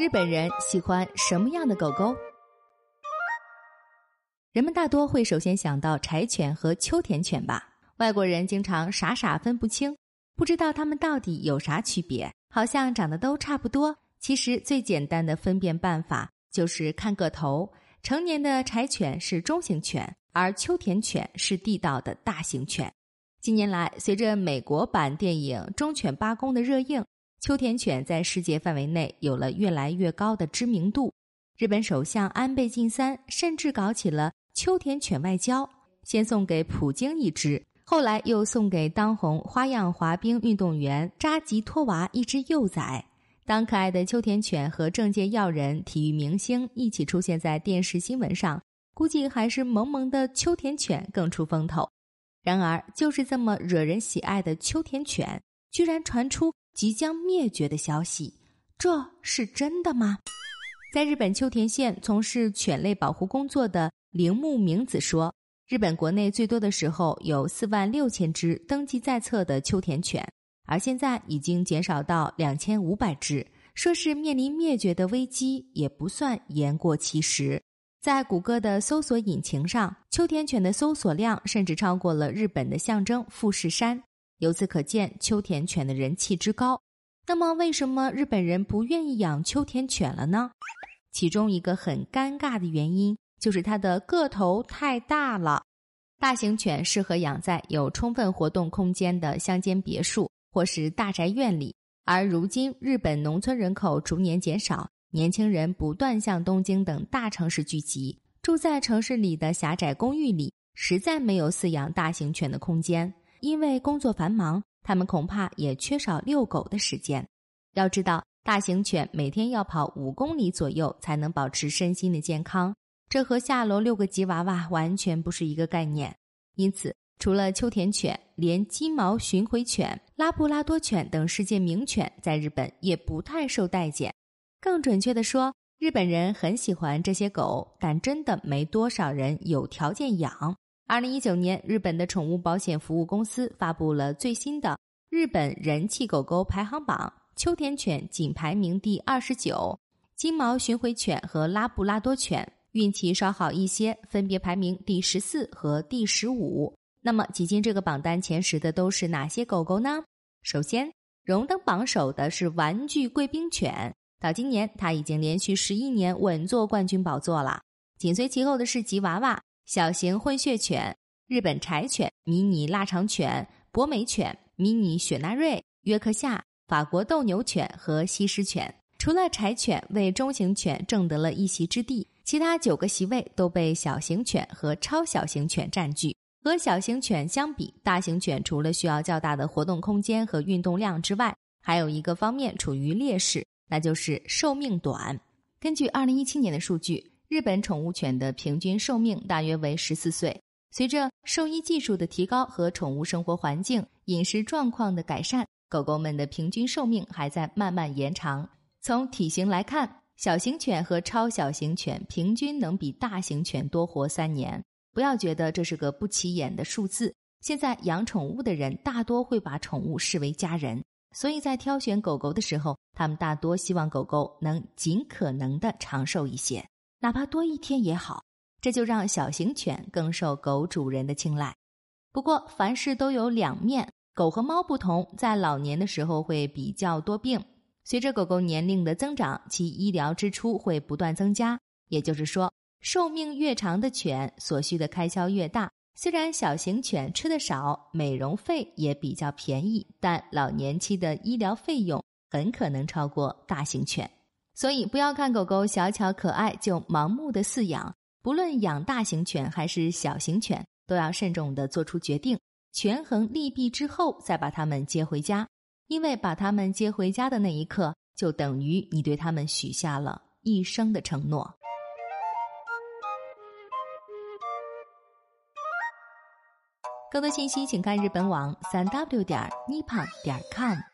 日本人喜欢什么样的狗狗？人们大多会首先想到柴犬和秋田犬吧。外国人经常傻傻分不清，不知道它们到底有啥区别，好像长得都差不多。其实最简单的分辨办法就是看个头。成年的柴犬是中型犬，而秋田犬是地道的大型犬。近年来，随着美国版电影《忠犬八公》的热映。秋田犬在世界范围内有了越来越高的知名度。日本首相安倍晋三甚至搞起了秋田犬外交，先送给普京一只，后来又送给当红花样滑冰运动员扎吉托娃一只幼崽。当可爱的秋田犬和政界要人、体育明星一起出现在电视新闻上，估计还是萌萌的秋田犬更出风头。然而，就是这么惹人喜爱的秋田犬，居然传出。即将灭绝的消息，这是真的吗？在日本秋田县从事犬类保护工作的铃木明子说：“日本国内最多的时候有四万六千只登记在册的秋田犬，而现在已经减少到两千五百只，说是面临灭绝的危机也不算言过其实。”在谷歌的搜索引擎上，秋田犬的搜索量甚至超过了日本的象征富士山。由此可见，秋田犬的人气之高。那么，为什么日本人不愿意养秋田犬了呢？其中一个很尴尬的原因就是它的个头太大了。大型犬适合养在有充分活动空间的乡间别墅或是大宅院里，而如今日本农村人口逐年减少，年轻人不断向东京等大城市聚集，住在城市里的狭窄公寓里，实在没有饲养大型犬的空间。因为工作繁忙，他们恐怕也缺少遛狗的时间。要知道，大型犬每天要跑五公里左右才能保持身心的健康，这和下楼遛个吉娃娃完全不是一个概念。因此，除了秋田犬，连金毛巡回犬、拉布拉多犬等世界名犬在日本也不太受待见。更准确地说，日本人很喜欢这些狗，但真的没多少人有条件养。二零一九年，日本的宠物保险服务公司发布了最新的日本人气狗狗排行榜，秋田犬仅排名第二十九，金毛巡回犬和拉布拉多犬运气稍好一些，分别排名第十四和第十五。那么，挤进这个榜单前十的都是哪些狗狗呢？首先，荣登榜首的是玩具贵宾犬，到今年它已经连续十一年稳坐冠军宝座了。紧随其后的是吉娃娃。小型混血犬、日本柴犬、迷你腊肠犬、博美犬、迷你雪纳瑞、约克夏、法国斗牛犬和西施犬。除了柴犬为中型犬挣得了一席之地，其他九个席位都被小型犬和超小型犬占据。和小型犬相比，大型犬除了需要较大的活动空间和运动量之外，还有一个方面处于劣势，那就是寿命短。根据二零一七年的数据。日本宠物犬的平均寿命大约为十四岁。随着兽医技术的提高和宠物生活环境、饮食状况的改善，狗狗们的平均寿命还在慢慢延长。从体型来看，小型犬和超小型犬平均能比大型犬多活三年。不要觉得这是个不起眼的数字。现在养宠物的人大多会把宠物视为家人，所以在挑选狗狗的时候，他们大多希望狗狗能尽可能的长寿一些。哪怕多一天也好，这就让小型犬更受狗主人的青睐。不过，凡事都有两面，狗和猫不同，在老年的时候会比较多病。随着狗狗年龄的增长，其医疗支出会不断增加。也就是说，寿命越长的犬所需的开销越大。虽然小型犬吃的少，美容费也比较便宜，但老年期的医疗费用很可能超过大型犬。所以，不要看狗狗小巧可爱就盲目的饲养。不论养大型犬还是小型犬，都要慎重的做出决定，权衡利弊之后再把它们接回家。因为把它们接回家的那一刻，就等于你对它们许下了一生的承诺。更多信息，请看日本网三 w 点 nippon 点 com。